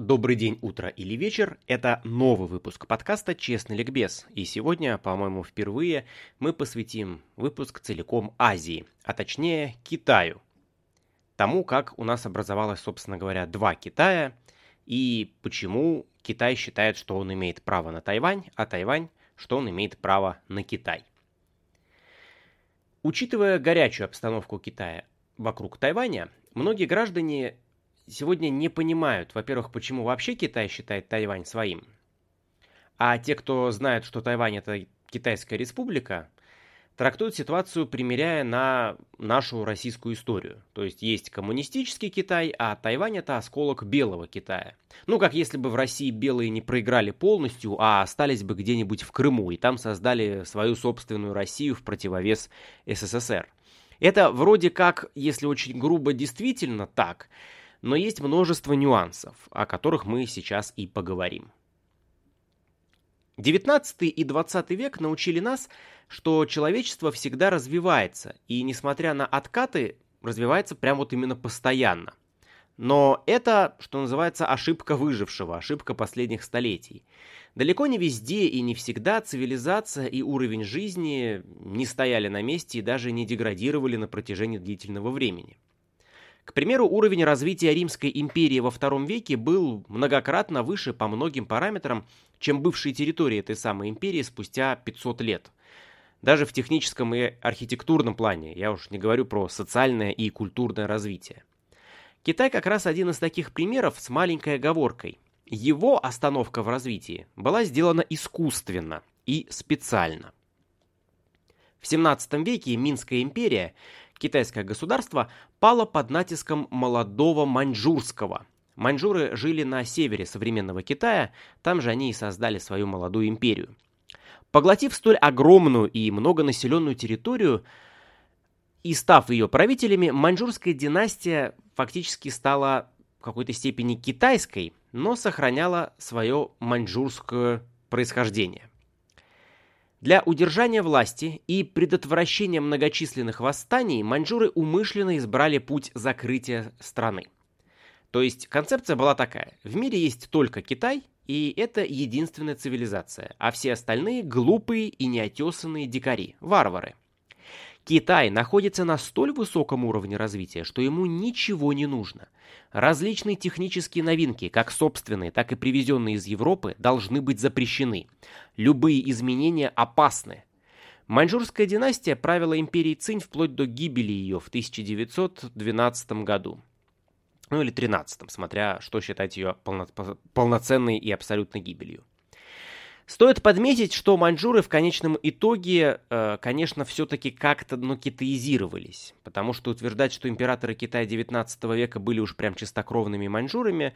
Добрый день, утро или вечер. Это новый выпуск подкаста «Честный ликбез». И сегодня, по-моему, впервые мы посвятим выпуск целиком Азии, а точнее Китаю. Тому, как у нас образовалось, собственно говоря, два Китая, и почему Китай считает, что он имеет право на Тайвань, а Тайвань, что он имеет право на Китай. Учитывая горячую обстановку Китая вокруг Тайваня, многие граждане сегодня не понимают, во-первых, почему вообще Китай считает Тайвань своим. А те, кто знает, что Тайвань это Китайская республика, трактуют ситуацию, примеряя на нашу российскую историю. То есть есть коммунистический Китай, а Тайвань это осколок белого Китая. Ну, как если бы в России белые не проиграли полностью, а остались бы где-нибудь в Крыму, и там создали свою собственную Россию в противовес СССР. Это вроде как, если очень грубо, действительно так – но есть множество нюансов, о которых мы сейчас и поговорим. 19 и 20 век научили нас, что человечество всегда развивается, и несмотря на откаты, развивается прямо вот именно постоянно. Но это, что называется, ошибка выжившего, ошибка последних столетий. Далеко не везде и не всегда цивилизация и уровень жизни не стояли на месте и даже не деградировали на протяжении длительного времени. К примеру, уровень развития Римской империи во II веке был многократно выше по многим параметрам, чем бывшие территории этой самой империи спустя 500 лет. Даже в техническом и архитектурном плане, я уж не говорю про социальное и культурное развитие. Китай как раз один из таких примеров с маленькой оговоркой. Его остановка в развитии была сделана искусственно и специально. В 17 веке Минская империя китайское государство пало под натиском молодого маньчжурского. Маньчжуры жили на севере современного Китая, там же они и создали свою молодую империю. Поглотив столь огромную и многонаселенную территорию и став ее правителями, маньчжурская династия фактически стала в какой-то степени китайской, но сохраняла свое маньчжурское происхождение. Для удержания власти и предотвращения многочисленных восстаний маньчжуры умышленно избрали путь закрытия страны. То есть концепция была такая. В мире есть только Китай, и это единственная цивилизация, а все остальные глупые и неотесанные дикари, варвары. Китай находится на столь высоком уровне развития, что ему ничего не нужно. Различные технические новинки, как собственные, так и привезенные из Европы, должны быть запрещены. Любые изменения опасны. Маньчжурская династия правила империей Цинь вплоть до гибели ее в 1912 году. Ну или 13, смотря что считать ее полно полноценной и абсолютной гибелью. Стоит подметить, что маньчжуры в конечном итоге, э, конечно, все-таки как-то ну, китаизировались, потому что утверждать, что императоры Китая 19 века были уж прям чистокровными маньчжурами,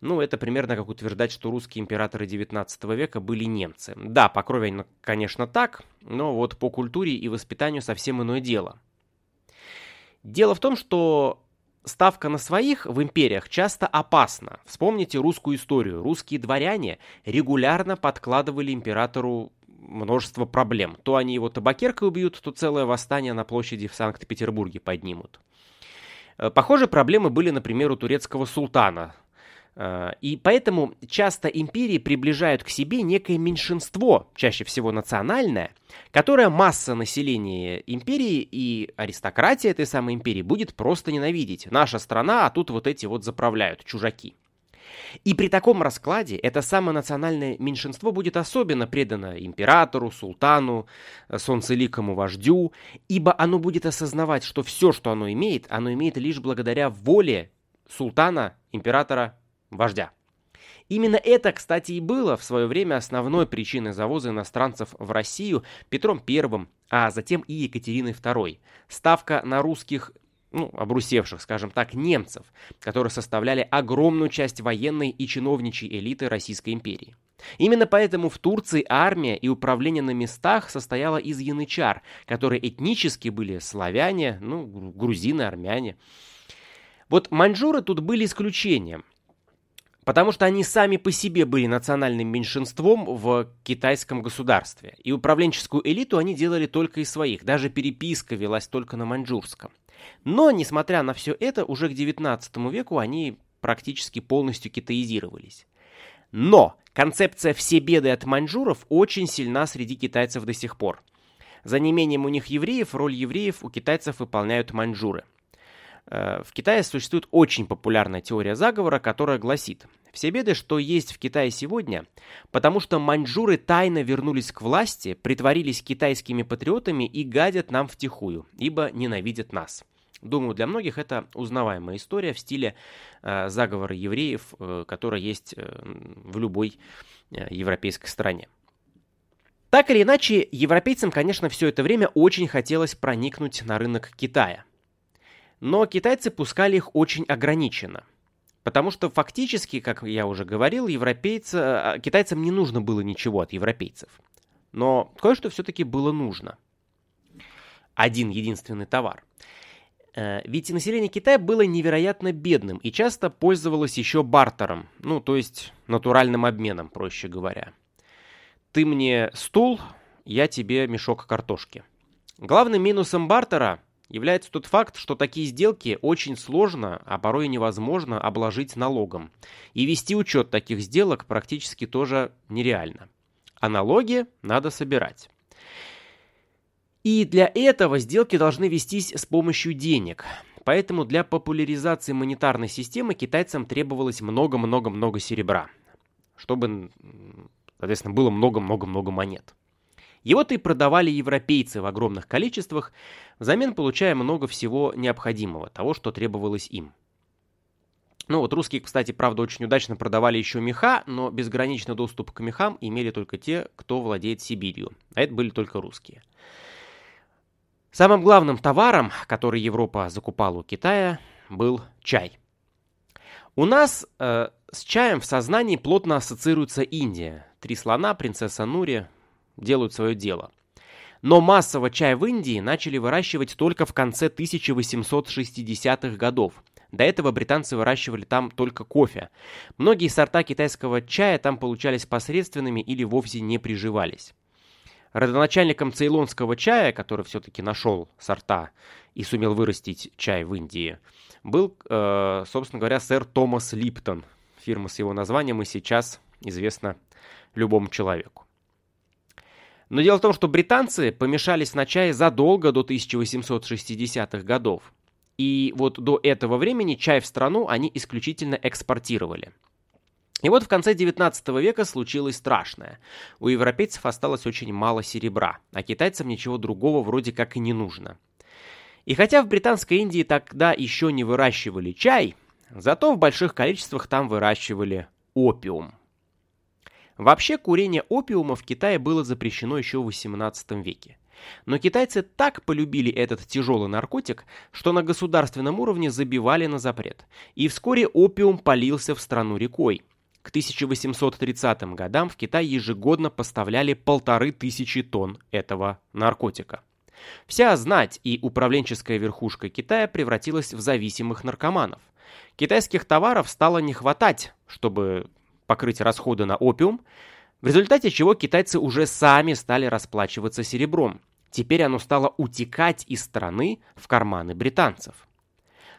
ну, это примерно как утверждать, что русские императоры 19 века были немцы. Да, по крови, конечно, так, но вот по культуре и воспитанию совсем иное дело. Дело в том, что ставка на своих в империях часто опасна. Вспомните русскую историю. Русские дворяне регулярно подкладывали императору множество проблем. То они его табакеркой убьют, то целое восстание на площади в Санкт-Петербурге поднимут. Э, похожие проблемы были, например, у турецкого султана и поэтому часто империи приближают к себе некое меньшинство, чаще всего национальное, которое масса населения империи и аристократия этой самой империи будет просто ненавидеть. Наша страна, а тут вот эти вот заправляют, чужаки. И при таком раскладе это самое национальное меньшинство будет особенно предано императору, султану, э, солнцеликому вождю, ибо оно будет осознавать, что все, что оно имеет, оно имеет лишь благодаря воле султана, императора вождя. Именно это, кстати, и было в свое время основной причиной завоза иностранцев в Россию Петром I, а затем и Екатериной II. Ставка на русских ну, обрусевших, скажем так, немцев, которые составляли огромную часть военной и чиновничьей элиты Российской империи. Именно поэтому в Турции армия и управление на местах состояло из янычар, которые этнически были славяне, ну, грузины, армяне. Вот маньчжуры тут были исключением. Потому что они сами по себе были национальным меньшинством в китайском государстве. И управленческую элиту они делали только из своих. Даже переписка велась только на маньчжурском. Но, несмотря на все это, уже к 19 веку они практически полностью китаизировались. Но концепция «все беды от маньчжуров» очень сильна среди китайцев до сих пор. За неимением у них евреев, роль евреев у китайцев выполняют маньчжуры. Э, в Китае существует очень популярная теория заговора, которая гласит, все беды, что есть в Китае сегодня, потому что маньчжуры тайно вернулись к власти, притворились китайскими патриотами и гадят нам втихую, ибо ненавидят нас. Думаю, для многих это узнаваемая история в стиле э, заговора евреев, э, которая есть э, в любой э, европейской стране. Так или иначе, европейцам, конечно, все это время очень хотелось проникнуть на рынок Китая. Но китайцы пускали их очень ограниченно. Потому что фактически, как я уже говорил, европейцы, а, китайцам не нужно было ничего от европейцев. Но кое-что все-таки было нужно. Один единственный товар. Э, ведь население Китая было невероятно бедным и часто пользовалось еще бартером, ну то есть натуральным обменом, проще говоря. Ты мне стул, я тебе мешок картошки. Главным минусом бартера является тот факт, что такие сделки очень сложно, а порой невозможно обложить налогом. И вести учет таких сделок практически тоже нереально. А налоги надо собирать. И для этого сделки должны вестись с помощью денег. Поэтому для популяризации монетарной системы китайцам требовалось много-много-много серебра, чтобы, соответственно, было много-много-много монет. Его-то и продавали европейцы в огромных количествах, взамен получая много всего необходимого, того, что требовалось им. Ну вот русские, кстати, правда, очень удачно продавали еще меха, но безграничный доступ к мехам имели только те, кто владеет Сибирью, а это были только русские. Самым главным товаром, который Европа закупала у Китая, был чай. У нас э, с чаем в сознании плотно ассоциируется Индия. Три слона, принцесса Нури, делают свое дело. Но массово чай в Индии начали выращивать только в конце 1860-х годов. До этого британцы выращивали там только кофе. Многие сорта китайского чая там получались посредственными или вовсе не приживались. Родоначальником цейлонского чая, который все-таки нашел сорта и сумел вырастить чай в Индии, был, э, собственно говоря, сэр Томас Липтон. Фирма с его названием и сейчас известна любому человеку. Но дело в том, что британцы помешались на чае задолго до 1860-х годов. И вот до этого времени чай в страну они исключительно экспортировали. И вот в конце 19 века случилось страшное. У европейцев осталось очень мало серебра, а китайцам ничего другого вроде как и не нужно. И хотя в Британской Индии тогда еще не выращивали чай, зато в больших количествах там выращивали опиум. Вообще курение опиума в Китае было запрещено еще в XVIII веке. Но китайцы так полюбили этот тяжелый наркотик, что на государственном уровне забивали на запрет. И вскоре опиум полился в страну рекой. К 1830 годам в Китай ежегодно поставляли полторы тысячи тонн этого наркотика. Вся знать и управленческая верхушка Китая превратилась в зависимых наркоманов. Китайских товаров стало не хватать, чтобы покрыть расходы на опиум, в результате чего китайцы уже сами стали расплачиваться серебром. Теперь оно стало утекать из страны в карманы британцев.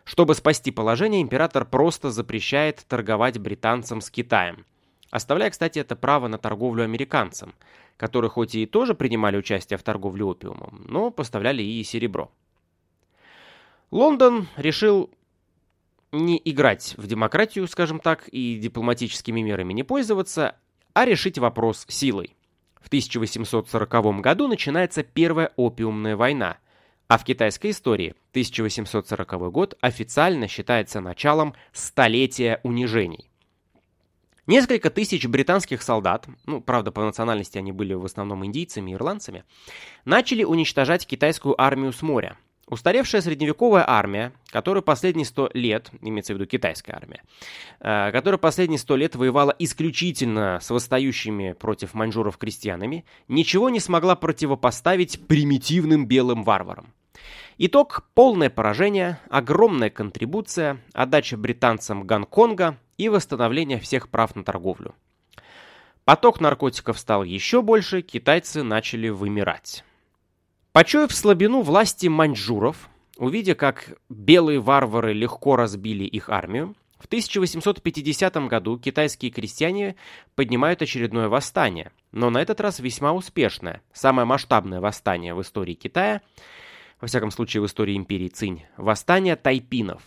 Чтобы спасти положение, император просто запрещает торговать британцам с Китаем. Оставляя, кстати, это право на торговлю американцам, которые хоть и тоже принимали участие в торговле опиумом, но поставляли и серебро. Лондон решил не играть в демократию, скажем так, и дипломатическими мерами не пользоваться, а решить вопрос силой. В 1840 году начинается Первая опиумная война, а в китайской истории 1840 год официально считается началом столетия унижений. Несколько тысяч британских солдат, ну, правда, по национальности они были в основном индийцами и ирландцами, начали уничтожать китайскую армию с моря, Устаревшая средневековая армия, которая последние сто лет, имеется в виду китайская армия, э, которая последние сто лет воевала исключительно с восстающими против маньчжуров крестьянами, ничего не смогла противопоставить примитивным белым варварам. Итог – полное поражение, огромная контрибуция, отдача британцам Гонконга и восстановление всех прав на торговлю. Поток наркотиков стал еще больше, китайцы начали вымирать. Почуяв слабину власти маньчжуров, увидя, как белые варвары легко разбили их армию, В 1850 году китайские крестьяне поднимают очередное восстание, но на этот раз весьма успешное, самое масштабное восстание в истории Китая, во всяком случае в истории империи Цинь, восстание тайпинов.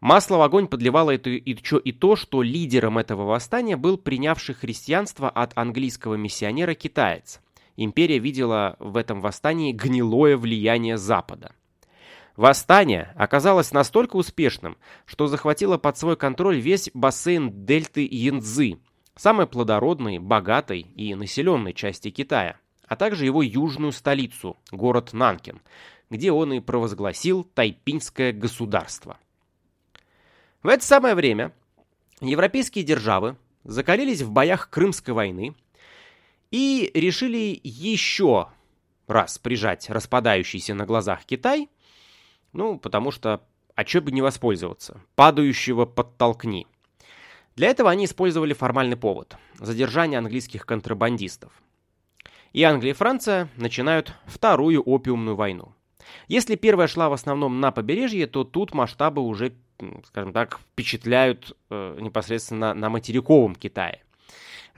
Масло в огонь подливало это и, и то, что лидером этого восстания был принявший христианство от английского миссионера китаец. Империя видела в этом восстании гнилое влияние Запада. Восстание оказалось настолько успешным, что захватило под свой контроль весь бассейн дельты Янцзы, самой плодородной, богатой и населенной части Китая, а также его южную столицу, город Нанкин, где он и провозгласил тайпинское государство. В это самое время европейские державы закалились в боях Крымской войны и решили еще раз прижать распадающийся на глазах Китай – ну, потому что, а чё бы не воспользоваться? Падающего подтолкни. Для этого они использовали формальный повод – задержание английских контрабандистов. И Англия и Франция начинают вторую опиумную войну. Если первая шла в основном на побережье, то тут масштабы уже, скажем так, впечатляют э, непосредственно на материковом Китае.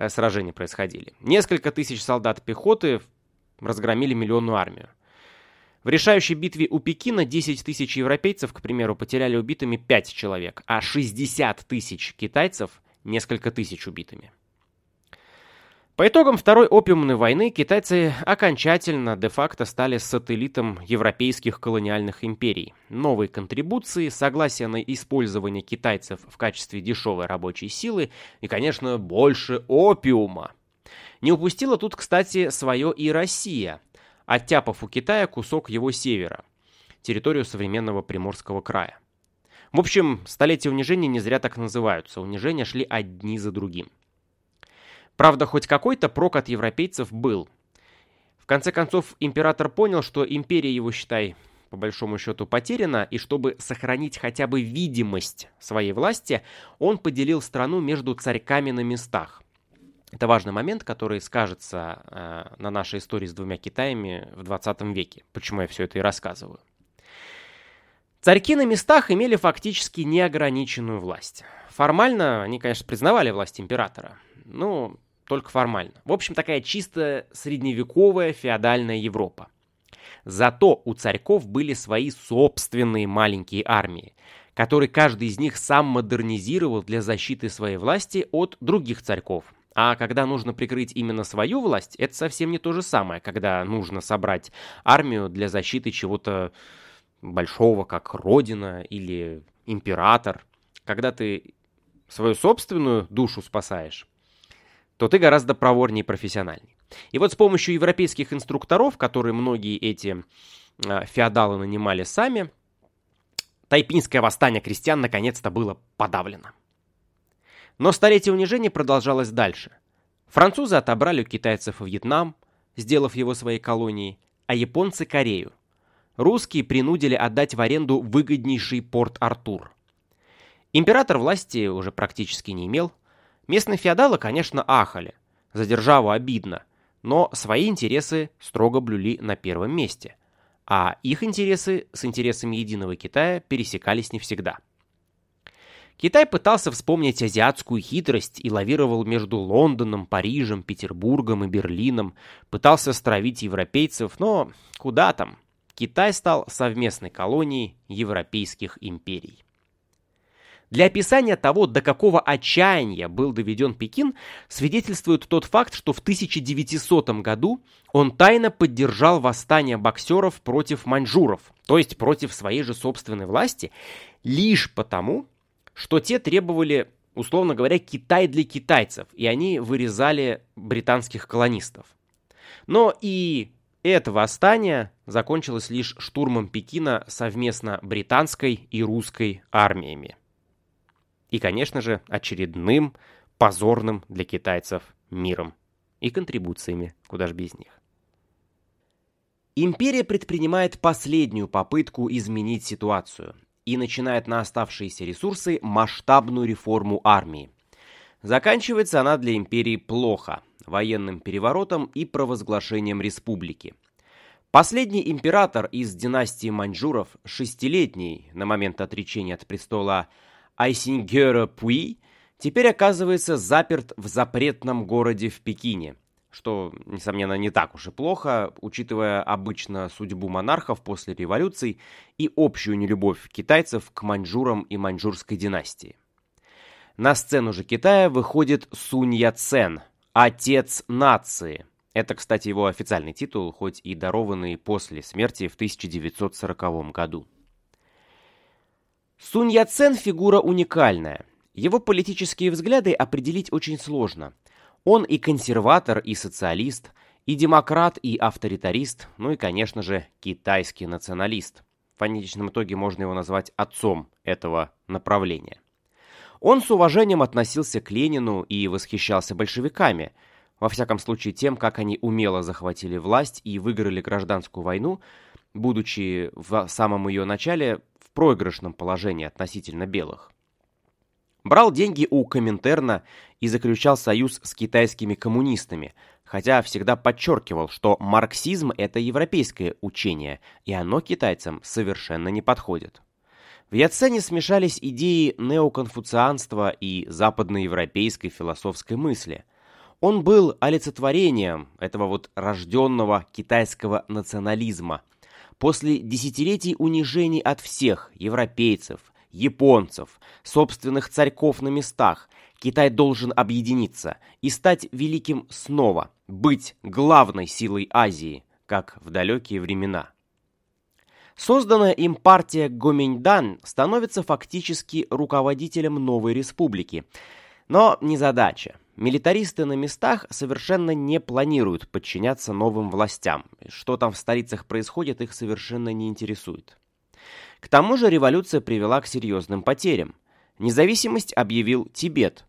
Э, сражения происходили. Несколько тысяч солдат пехоты разгромили миллионную армию. В решающей битве у Пекина 10 тысяч европейцев, к примеру, потеряли убитыми 5 человек, а 60 тысяч китайцев – несколько тысяч убитыми. По итогам Второй опиумной войны китайцы окончательно де-факто стали сателлитом европейских колониальных империй. Новые контрибуции, согласие на использование китайцев в качестве дешевой рабочей силы и, конечно, больше опиума. Не упустила тут, кстати, свое и Россия – оттяпав у Китая кусок его севера, территорию современного Приморского края. В общем, столетия унижения не зря так называются. Унижения шли одни за другим. Правда, хоть какой-то прок от европейцев был. В конце концов, император понял, что империя его, считай, по большому счету потеряна, и чтобы сохранить хотя бы видимость своей власти, он поделил страну между царьками на местах – это важный момент, который скажется э, на нашей истории с двумя Китаями в 20 веке. Почему я все это и рассказываю. Царьки на местах имели фактически неограниченную власть. Формально они, конечно, признавали власть императора. но только формально. В общем, такая чисто средневековая феодальная Европа. Зато у царьков были свои собственные маленькие армии, которые каждый из них сам модернизировал для защиты своей власти от других царьков, а когда нужно прикрыть именно свою власть, это совсем не то же самое, когда нужно собрать армию для защиты чего-то большого, как Родина или Император. Когда ты свою собственную душу спасаешь, то ты гораздо проворнее и профессиональней. И вот с помощью европейских инструкторов, которые многие эти э, феодалы нанимали сами, тайпинское восстание крестьян наконец-то было подавлено. Но столетие унижения продолжалось дальше. Французы отобрали у китайцев Вьетнам, сделав его своей колонией, а японцы – Корею. Русские принудили отдать в аренду выгоднейший порт Артур. Император власти уже практически не имел. Местные феодалы, конечно, ахали. За державу обидно. Но свои интересы строго блюли на первом месте. А их интересы с интересами единого Китая пересекались не всегда. Китай пытался вспомнить азиатскую хитрость и лавировал между Лондоном, Парижем, Петербургом и Берлином, пытался стравить европейцев, но куда там? Китай стал совместной колонией европейских империй. Для описания того, до какого отчаяния был доведен Пекин, свидетельствует тот факт, что в 1900 году он тайно поддержал восстание боксеров против маньчжуров, то есть против своей же собственной власти, лишь потому, что те требовали, условно говоря, Китай для китайцев, и они вырезали британских колонистов. Но и это восстание закончилось лишь штурмом Пекина совместно британской и русской армиями. И, конечно же, очередным позорным для китайцев миром и контрибуциями, куда ж без них. Империя предпринимает последнюю попытку изменить ситуацию и начинает на оставшиеся ресурсы масштабную реформу армии. Заканчивается она для империи плохо, военным переворотом и провозглашением республики. Последний император из династии маньчжуров, шестилетний на момент отречения от престола Айсингера-Пуи теперь оказывается заперт в запретном городе в Пекине, что, несомненно, не так уж и плохо, учитывая обычно судьбу монархов после революций и общую нелюбовь китайцев к маньчжурам и маньчжурской династии. На сцену же Китая выходит Сунь Яцен, отец нации. Это, кстати, его официальный титул, хоть и дарованный после смерти в 1940 году. Сунь Яцен фигура уникальная. Его политические взгляды определить очень сложно. Он и консерватор, и социалист, и демократ, и авторитарист, ну и, конечно же, китайский националист. В конечном итоге можно его назвать отцом этого направления. Он с уважением относился к Ленину и восхищался большевиками, во всяком случае тем, как они умело захватили власть и выиграли гражданскую войну, будучи в самом ее начале в проигрышном положении относительно белых. Брал деньги у Коминтерна и заключал союз с китайскими коммунистами, хотя всегда подчеркивал, что марксизм – это европейское учение, и оно китайцам совершенно не подходит. В Яцене смешались идеи неоконфуцианства и западноевропейской философской мысли. Он был олицетворением этого вот рожденного китайского национализма. После десятилетий унижений от всех европейцев, японцев, собственных царьков на местах, Китай должен объединиться и стать великим снова, быть главной силой Азии, как в далекие времена. Созданная им партия Гоминьдан становится фактически руководителем новой республики. Но не задача. Милитаристы на местах совершенно не планируют подчиняться новым властям. Что там в столицах происходит, их совершенно не интересует. К тому же революция привела к серьезным потерям. Независимость объявил Тибет.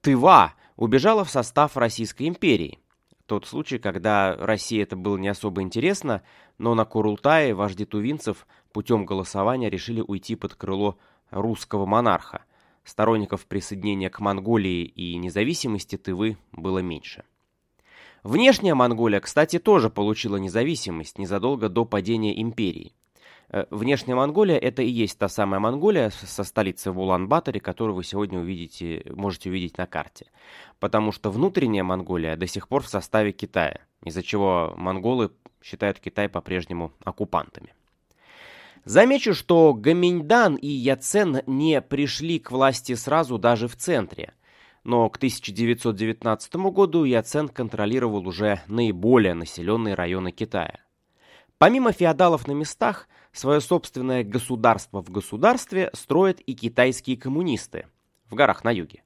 Тыва убежала в состав Российской империи тот случай, когда России это было не особо интересно, но на Курултае вожди тувинцев путем голосования решили уйти под крыло русского монарха. Сторонников присоединения к Монголии и независимости Тывы было меньше. Внешняя Монголия, кстати, тоже получила независимость незадолго до падения империи. Э, внешняя Монголия это и есть та самая Монголия со столицей в Улан-Баторе, которую вы сегодня увидите, можете увидеть на карте. Потому что внутренняя Монголия до сих пор в составе Китая, из-за чего монголы считают Китай по-прежнему оккупантами. Замечу, что Гаминьдан и Яцен не пришли к власти сразу даже в центре. Но к 1919 году Яцен контролировал уже наиболее населенные районы Китая. Помимо феодалов на местах, свое собственное государство в государстве строят и китайские коммунисты в горах на юге.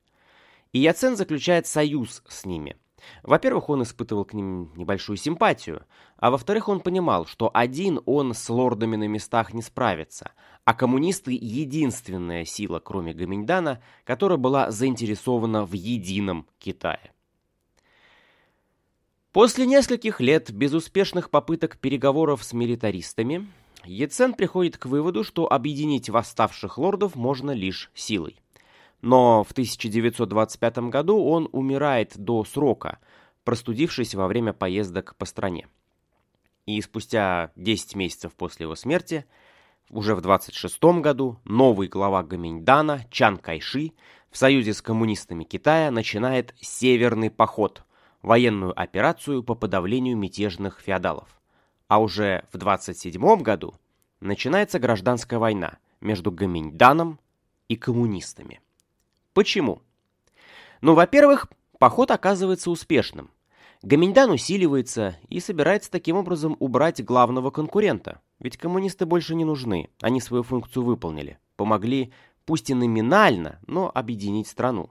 И Яцен заключает союз с ними. Во-первых, он испытывал к ним небольшую симпатию, а во-вторых, он понимал, что один он с лордами на местах не справится, а коммунисты — единственная сила, кроме Гаминьдана, которая была заинтересована в едином Китае. После нескольких лет безуспешных попыток переговоров с милитаристами, Ецен приходит к выводу, что объединить восставших лордов можно лишь силой. Но в 1925 году он умирает до срока, простудившись во время поездок по стране. И спустя 10 месяцев после его смерти, уже в 26 году, новый глава Гаминьдана Чан Кайши в союзе с коммунистами Китая начинает «Северный поход», военную операцию по подавлению мятежных феодалов. А уже в 27 году начинается гражданская война между Гаминьданом и коммунистами. Почему? Ну, во-первых, поход оказывается успешным. Гаминьдан усиливается и собирается таким образом убрать главного конкурента. Ведь коммунисты больше не нужны, они свою функцию выполнили. Помогли, пусть и номинально, но объединить страну.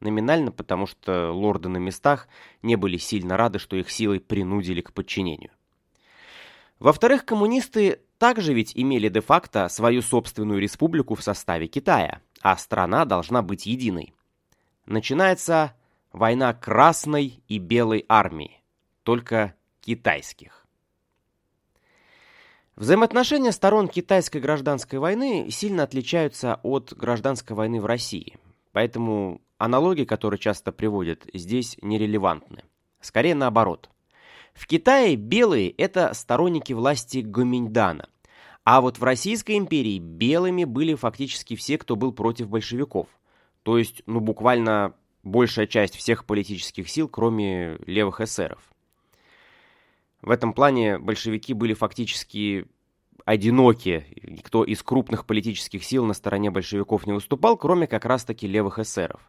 Номинально, потому что лорды на местах не были сильно рады, что их силой принудили к подчинению. Во-вторых, коммунисты также ведь имели де-факто свою собственную республику в составе Китая, а страна должна быть единой. Начинается война Красной и Белой армии, только китайских. Взаимоотношения сторон китайской гражданской войны сильно отличаются от гражданской войны в России, поэтому Аналогии, которые часто приводят, здесь нерелевантны. Скорее наоборот. В Китае белые – это сторонники власти Гоминьдана, А вот в Российской империи белыми были фактически все, кто был против большевиков. То есть, ну, буквально большая часть всех политических сил, кроме левых эсеров. В этом плане большевики были фактически одиноки. Никто из крупных политических сил на стороне большевиков не выступал, кроме как раз-таки левых эсеров.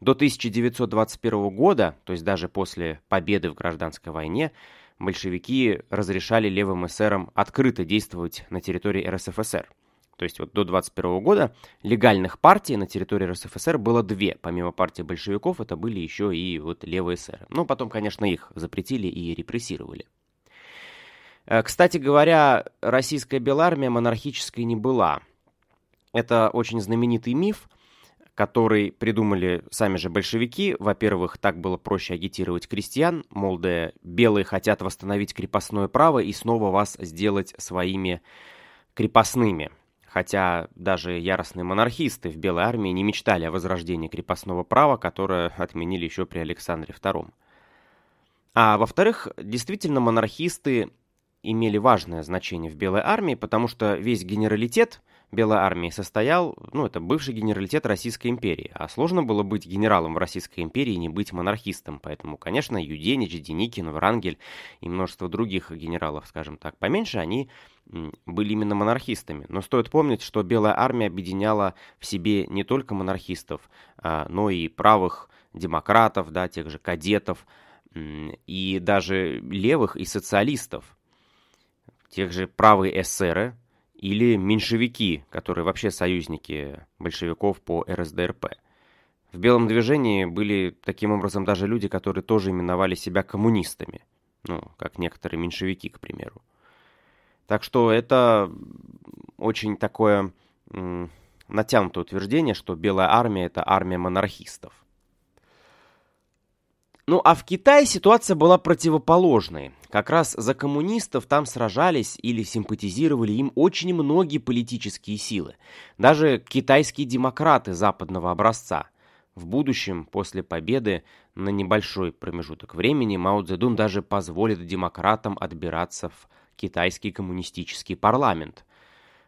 До 1921 года, то есть даже после победы в гражданской войне, большевики разрешали левым эсерам открыто действовать на территории РСФСР. То есть вот до 21 года легальных партий на территории РСФСР было две. Помимо партии большевиков, это были еще и вот левые эсеры. Ну, потом, конечно, их запретили и репрессировали. Э, кстати говоря, российская белармия монархической не была. Это очень знаменитый миф, который придумали сами же большевики. Во-первых, так было проще агитировать крестьян, мол, да белые хотят восстановить крепостное право и снова вас сделать своими крепостными. Хотя даже яростные монархисты в Белой армии не мечтали о возрождении крепостного права, которое отменили еще при Александре II. А во-вторых, действительно монархисты имели важное значение в Белой армии, потому что весь генералитет Белой армии состоял, ну, это бывший генералитет Российской империи, а сложно было быть генералом в Российской империи и не быть монархистом, поэтому, конечно, Юденич, Деникин, Врангель и множество других генералов, скажем так, поменьше, они были именно монархистами. Но стоит помнить, что Белая армия объединяла в себе не только монархистов, а, но и правых демократов, да, тех же кадетов, и даже левых и социалистов. Тех же правые эсеры или меньшевики, которые вообще союзники большевиков по РСДРП. В белом движении были таким образом даже люди, которые тоже именовали себя коммунистами, ну, как некоторые меньшевики, к примеру. Так что это очень такое натянутое утверждение, что Белая армия – это армия монархистов. Ну а в Китае ситуация была противоположной. Как раз за коммунистов там сражались или симпатизировали им очень многие политические силы. Даже китайские демократы западного образца. В будущем, после победы, на небольшой промежуток времени Мао Цзэдун даже позволит демократам отбираться в китайский коммунистический парламент.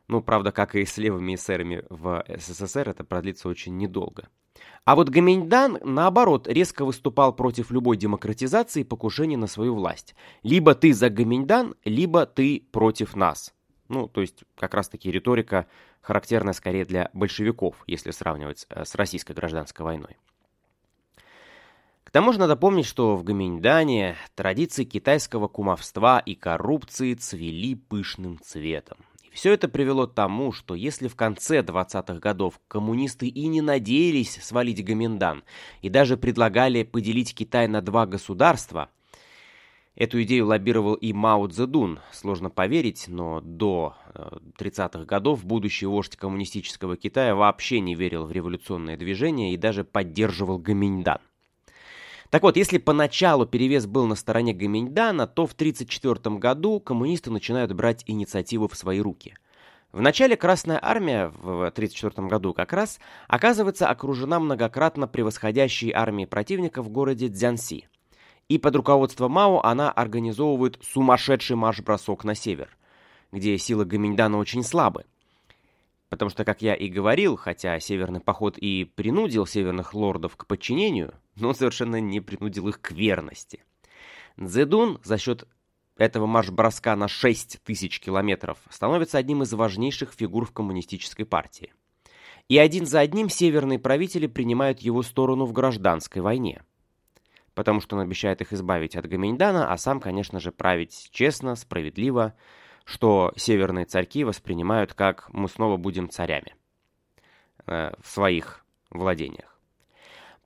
Ну, правда, как и с левыми эсерами в СССР, это продлится очень недолго. А вот Гаминьдан, наоборот, резко выступал против любой демократизации и покушения на свою власть. Либо ты за Гаминьдан, либо ты против нас. Ну, то есть, как раз-таки риторика характерная скорее для большевиков, если сравнивать э, с российской гражданской войной. К тому же надо помнить, что в Гаминьдане традиции китайского кумовства и коррупции цвели пышным цветом. Все это привело к тому, что если в конце 20-х годов коммунисты и не надеялись свалить Гоминдан, и даже предлагали поделить Китай на два государства, Эту идею лоббировал и Мао Цзэдун. Сложно поверить, но до 30-х э, годов будущий вождь коммунистического Китая вообще не верил в революционное движение и даже поддерживал Гоминьдан. Так вот, если поначалу перевес был на стороне Гаминьдана, то в 1934 году коммунисты начинают брать инициативу в свои руки. Вначале Красная Армия в 1934 году как раз оказывается окружена многократно превосходящей армией противника в городе Цзянси. И под руководством Мао она организовывает сумасшедший марш-бросок на север, где силы Гаминьдана очень слабы. Потому что, как я и говорил, хотя Северный поход и принудил северных лордов к подчинению, но совершенно не принудил их к верности. Дзедун за счет этого марш-броска на 6 тысяч километров становится одним из важнейших фигур в коммунистической партии. И один за одним северные правители принимают его сторону в гражданской войне. Потому что он обещает их избавить от Гаминьдана, а сам, конечно же, править честно, справедливо, что северные царьки воспринимают как мы снова будем царями э, в своих владениях.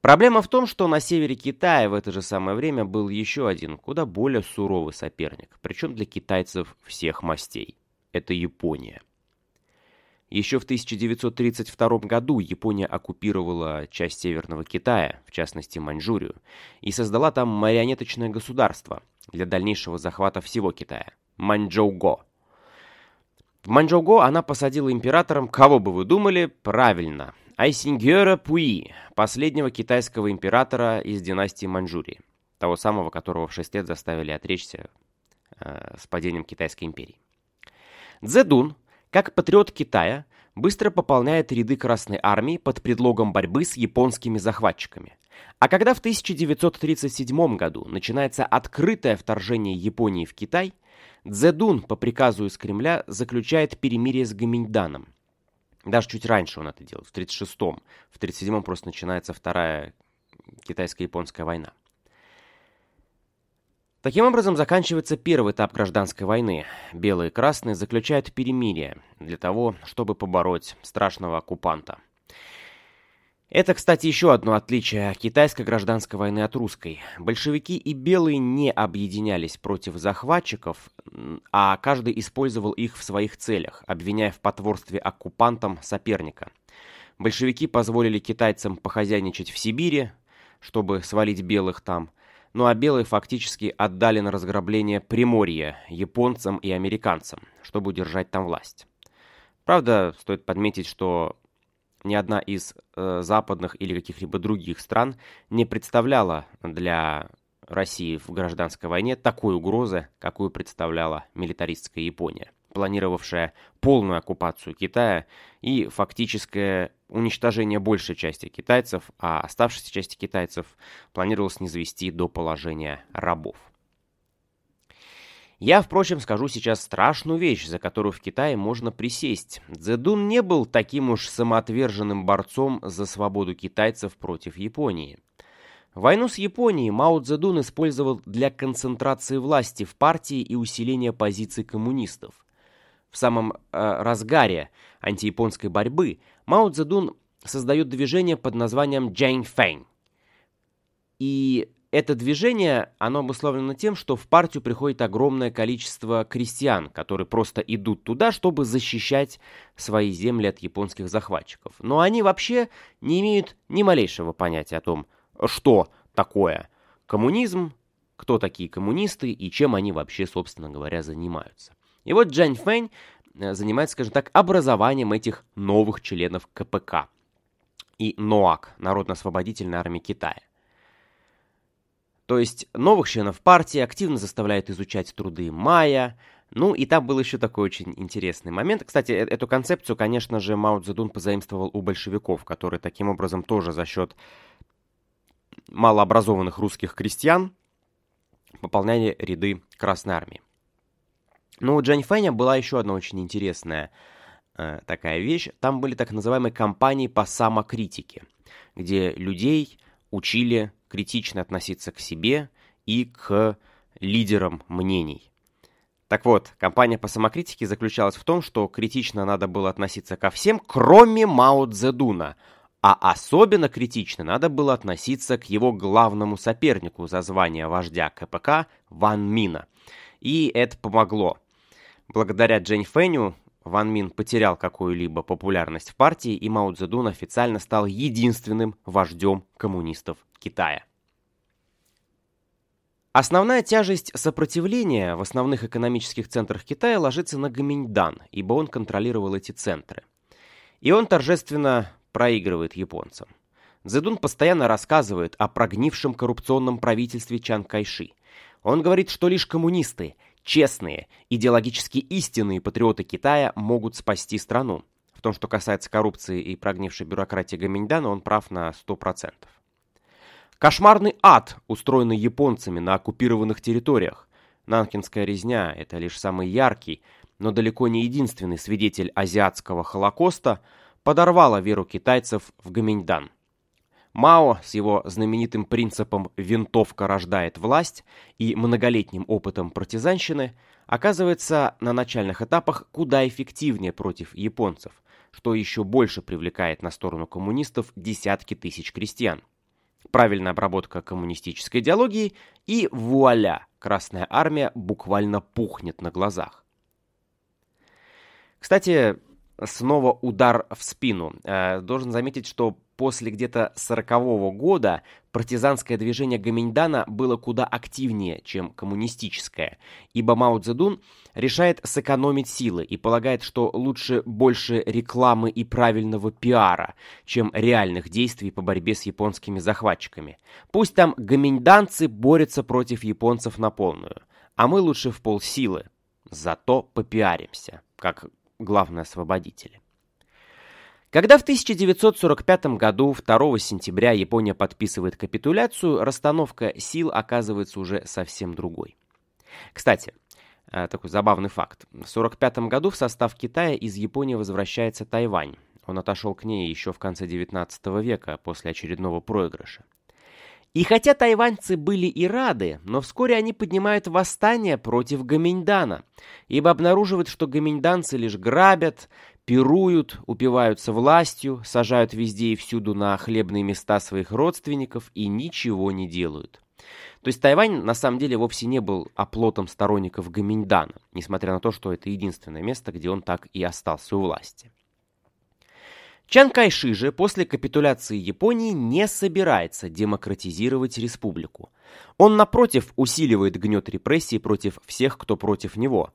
Проблема в том, что на севере Китая в это же самое время был еще один, куда более суровый соперник, причем для китайцев всех мастей. Это Япония. Еще в 1932 году Япония оккупировала часть Северного Китая, в частности Маньчжурию, и создала там марионеточное государство для дальнейшего захвата всего Китая – Маньчжоуго. В Маньчжоуго она посадила императором, кого бы вы думали, правильно, Айсингера Пуи, последнего китайского императора из династии Маньчжурии, того самого, которого в 6 лет заставили отречься э, с падением Китайской империи. Цзэдун как патриот Китая, быстро пополняет ряды Красной Армии под предлогом борьбы с японскими захватчиками. А когда в 1937 году начинается открытое вторжение Японии в Китай, Цзэдун по приказу из Кремля заключает перемирие с Гаминьданом. Даже чуть раньше он это делал, в 1936-м. В 1937-м просто начинается Вторая китайско-японская война. Таким образом, заканчивается первый этап гражданской войны. Белые и красные заключают перемирие для того, чтобы побороть страшного оккупанта. Это, кстати, еще одно отличие китайской гражданской войны от русской. Большевики и белые не объединялись против захватчиков, а каждый использовал их в своих целях, обвиняя в потворстве оккупантам соперника. Большевики позволили китайцам похозяйничать в Сибири, чтобы свалить белых там – ну а белые фактически отдали на разграбление Приморье японцам и американцам, чтобы удержать там власть. Правда, стоит подметить, что ни одна из э, западных или каких-либо других стран не представляла для России в гражданской войне такой угрозы, какую представляла милитаристская Япония планировавшая полную оккупацию Китая и фактическое уничтожение большей части китайцев, а оставшейся части китайцев планировалось низвести до положения рабов. Я, впрочем, скажу сейчас страшную вещь, за которую в Китае можно присесть. Цзэдун не был таким уж самоотверженным борцом за свободу китайцев против Японии. Войну с Японией Мао Цзэдун использовал для концентрации власти в партии и усиления позиций коммунистов в самом э, разгаре антияпонской борьбы, Мао Цзэдун создает движение под названием Джейн Фэнь. И это движение, оно обусловлено тем, что в партию приходит огромное количество крестьян, которые просто идут туда, чтобы защищать свои земли от японских захватчиков. Но они вообще не имеют ни малейшего понятия о том, что такое коммунизм, кто такие коммунисты и чем они вообще, собственно говоря, занимаются. И вот Джань Фэнь э, занимается, скажем так, образованием этих новых членов КПК и НОАК, Народно-освободительной армии Китая. То есть новых членов партии активно заставляют изучать труды Майя. Ну и там был еще такой очень интересный момент. Кстати, э, эту концепцию, конечно же, Мао Цзэдун позаимствовал у большевиков, которые таким образом тоже за счет малообразованных русских крестьян пополняли ряды Красной Армии. Но у Джань Фэня была еще одна очень интересная э, такая вещь. Там были так называемые кампании по самокритике, где людей учили критично относиться к себе и к лидерам мнений. Так вот, кампания по самокритике заключалась в том, что критично надо было относиться ко всем, кроме Мао Цзэдуна, а особенно критично надо было относиться к его главному сопернику за звание вождя КПК Ван Мина. И это помогло. Благодаря Джень Фэню Ван Мин потерял какую-либо популярность в партии, и Мао Цзэдун официально стал единственным вождем коммунистов Китая. Основная тяжесть сопротивления в основных экономических центрах Китая ложится на Гаминьдан, ибо он контролировал эти центры. И он торжественно проигрывает японцам. Цзэдун постоянно рассказывает о прогнившем коррупционном правительстве Чан Кайши. Он говорит, что лишь коммунисты, Честные, идеологически истинные патриоты Китая могут спасти страну. В том, что касается коррупции и прогнившей бюрократии Гаминьдана, он прав на 100%. Кошмарный ад, устроенный японцами на оккупированных территориях. Нанкинская резня – это лишь самый яркий, но далеко не единственный свидетель азиатского холокоста, подорвала веру китайцев в Гаминьдан. Мао с его знаменитым принципом «винтовка рождает власть» и многолетним опытом партизанщины оказывается на начальных этапах куда эффективнее против японцев, что еще больше привлекает на сторону коммунистов десятки тысяч крестьян. Правильная обработка коммунистической идеологии и вуаля, Красная Армия буквально пухнет на глазах. Кстати, снова удар в спину. Э, должен заметить, что после где-то 40-го года партизанское движение Гаминьдана было куда активнее, чем коммунистическое, ибо Мао Цзэдун решает сэкономить силы и полагает, что лучше больше рекламы и правильного пиара, чем реальных действий по борьбе с японскими захватчиками. Пусть там гаминьданцы борются против японцев на полную, а мы лучше в полсилы, зато попиаримся, как главные освободители. Когда в 1945 году 2 сентября Япония подписывает капитуляцию, расстановка сил оказывается уже совсем другой. Кстати, э, такой забавный факт. В 1945 году в состав Китая из Японии возвращается Тайвань. Он отошел к ней еще в конце 19 века после очередного проигрыша. И хотя тайваньцы были и рады, но вскоре они поднимают восстание против Гаминьдана, ибо обнаруживают, что гаминьданцы лишь грабят, пируют, упиваются властью, сажают везде и всюду на хлебные места своих родственников и ничего не делают. То есть Тайвань на самом деле вовсе не был оплотом сторонников Гаминьдана, несмотря на то, что это единственное место, где он так и остался у власти. Чан Кайши же после капитуляции Японии не собирается демократизировать республику. Он, напротив, усиливает гнет репрессий против всех, кто против него,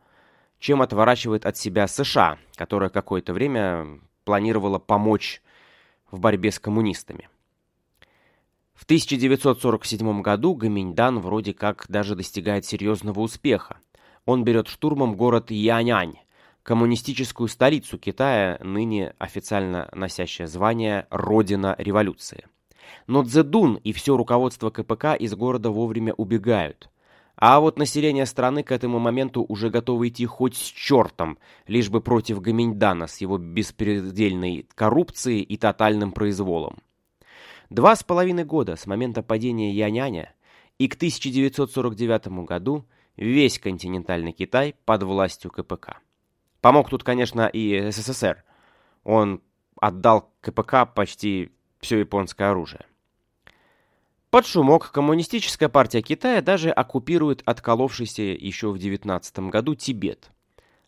чем отворачивает от себя США, которая какое-то время планировала помочь в борьбе с коммунистами. В 1947 году Гаминьдан вроде как даже достигает серьезного успеха. Он берет штурмом город Янянь, коммунистическую столицу Китая, ныне официально носящее звание «Родина революции». Но Цзэдун и все руководство КПК из города вовремя убегают. А вот население страны к этому моменту уже готово идти хоть с чертом, лишь бы против Гаминьдана с его беспредельной коррупцией и тотальным произволом. Два с половиной года с момента падения Яняня и к 1949 году весь континентальный Китай под властью КПК. Помог тут, конечно, и СССР. Он отдал КПК почти все японское оружие. Под шумок Коммунистическая партия Китая даже оккупирует отколовшийся еще в 19 году Тибет,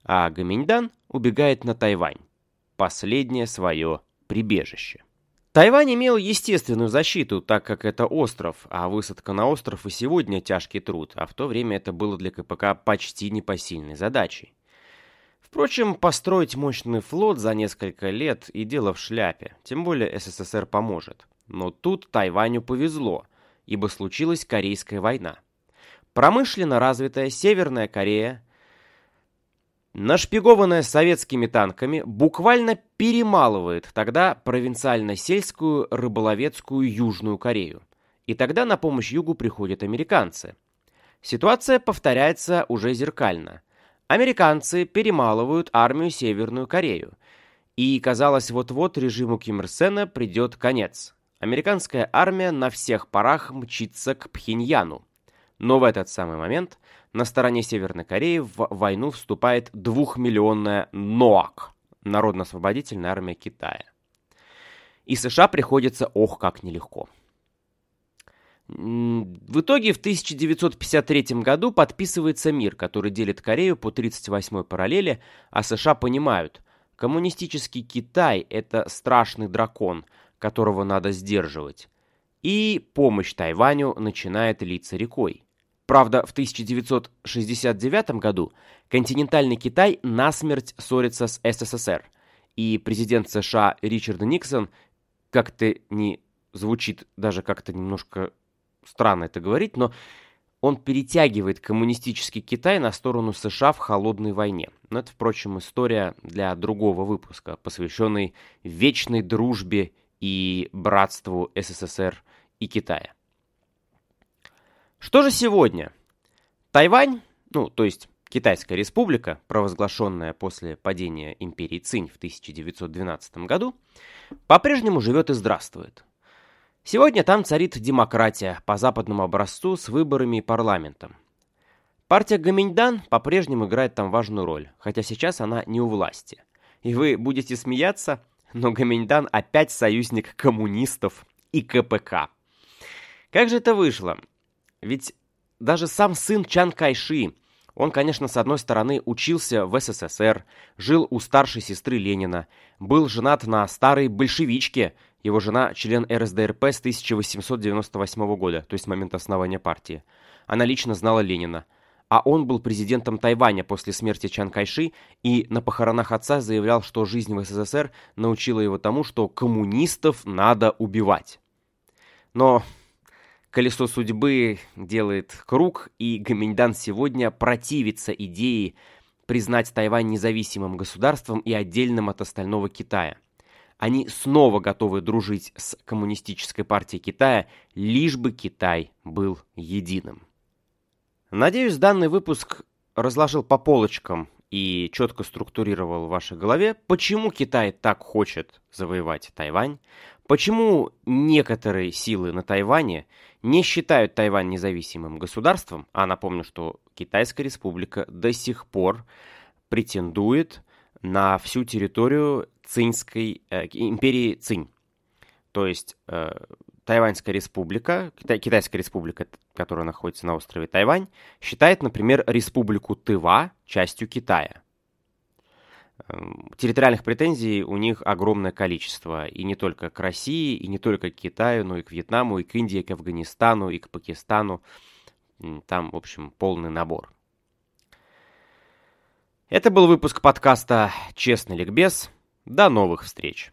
а Гаминьдан убегает на Тайвань, последнее свое прибежище. Тайвань имел естественную защиту, так как это остров, а высадка на остров и сегодня тяжкий труд, а в то время это было для КПК почти непосильной задачей. Впрочем, построить мощный флот за несколько лет и дело в шляпе, тем более СССР поможет. Но тут Тайваню повезло, ибо случилась Корейская война. Промышленно развитая Северная Корея, нашпигованная советскими танками, буквально перемалывает тогда провинциально-сельскую рыболовецкую Южную Корею. И тогда на помощь Югу приходят американцы. Ситуация повторяется уже зеркально – Американцы перемалывают армию Северную Корею. И, казалось, вот-вот режиму Ким Ир Сена придет конец. Американская армия на всех парах мчится к Пхеньяну. Но в этот самый момент на стороне Северной Кореи в войну вступает двухмиллионная НОАК, Народно-освободительная армия Китая. И США приходится ох как нелегко. В итоге в 1953 году подписывается мир, который делит Корею по 38-й параллели, а США понимают, коммунистический Китай – это страшный дракон, которого надо сдерживать. И помощь Тайваню начинает литься рекой. Правда, в 1969 году континентальный Китай насмерть ссорится с СССР, и президент США Ричард Никсон как-то не звучит даже как-то немножко странно это говорить, но он перетягивает коммунистический Китай на сторону США в холодной войне. Но это, впрочем, история для другого выпуска, посвященной вечной дружбе и братству СССР и Китая. Что же сегодня? Тайвань, ну, то есть Китайская республика, провозглашенная после падения империи Цинь в 1912 году, по-прежнему живет и здравствует. Сегодня там царит демократия по западному образцу с выборами и парламентом. Партия Гаминьдан по-прежнему играет там важную роль, хотя сейчас она не у власти. И вы будете смеяться, но Гаминьдан опять союзник коммунистов и КПК. Как же это вышло? Ведь даже сам сын Чан Кайши, он, конечно, с одной стороны учился в СССР, жил у старшей сестры Ленина, был женат на старой большевичке – его жена – член РСДРП с 1898 года, то есть с момента основания партии. Она лично знала Ленина. А он был президентом Тайваня после смерти Чан Кайши и на похоронах отца заявлял, что жизнь в СССР научила его тому, что коммунистов надо убивать. Но колесо судьбы делает круг, и Гаминьдан сегодня противится идее признать Тайвань независимым государством и отдельным от остального Китая. Они снова готовы дружить с Коммунистической партией Китая, лишь бы Китай был единым. Надеюсь, данный выпуск разложил по полочкам и четко структурировал в вашей голове, почему Китай так хочет завоевать Тайвань, почему некоторые силы на Тайване не считают Тайвань независимым государством, а напомню, что Китайская республика до сих пор претендует на всю территорию Цинской э, империи Цинь. То есть э, Тайваньская республика, Китай, Китайская республика, которая находится на острове Тайвань, считает, например, республику Тыва частью Китая. Эм, территориальных претензий у них огромное количество. И не только к России, и не только к Китаю, но и к Вьетнаму, и к Индии, и к Афганистану, и к Пакистану. Там, в общем, полный набор. Это был выпуск подкаста «Честный ликбез». До новых встреч!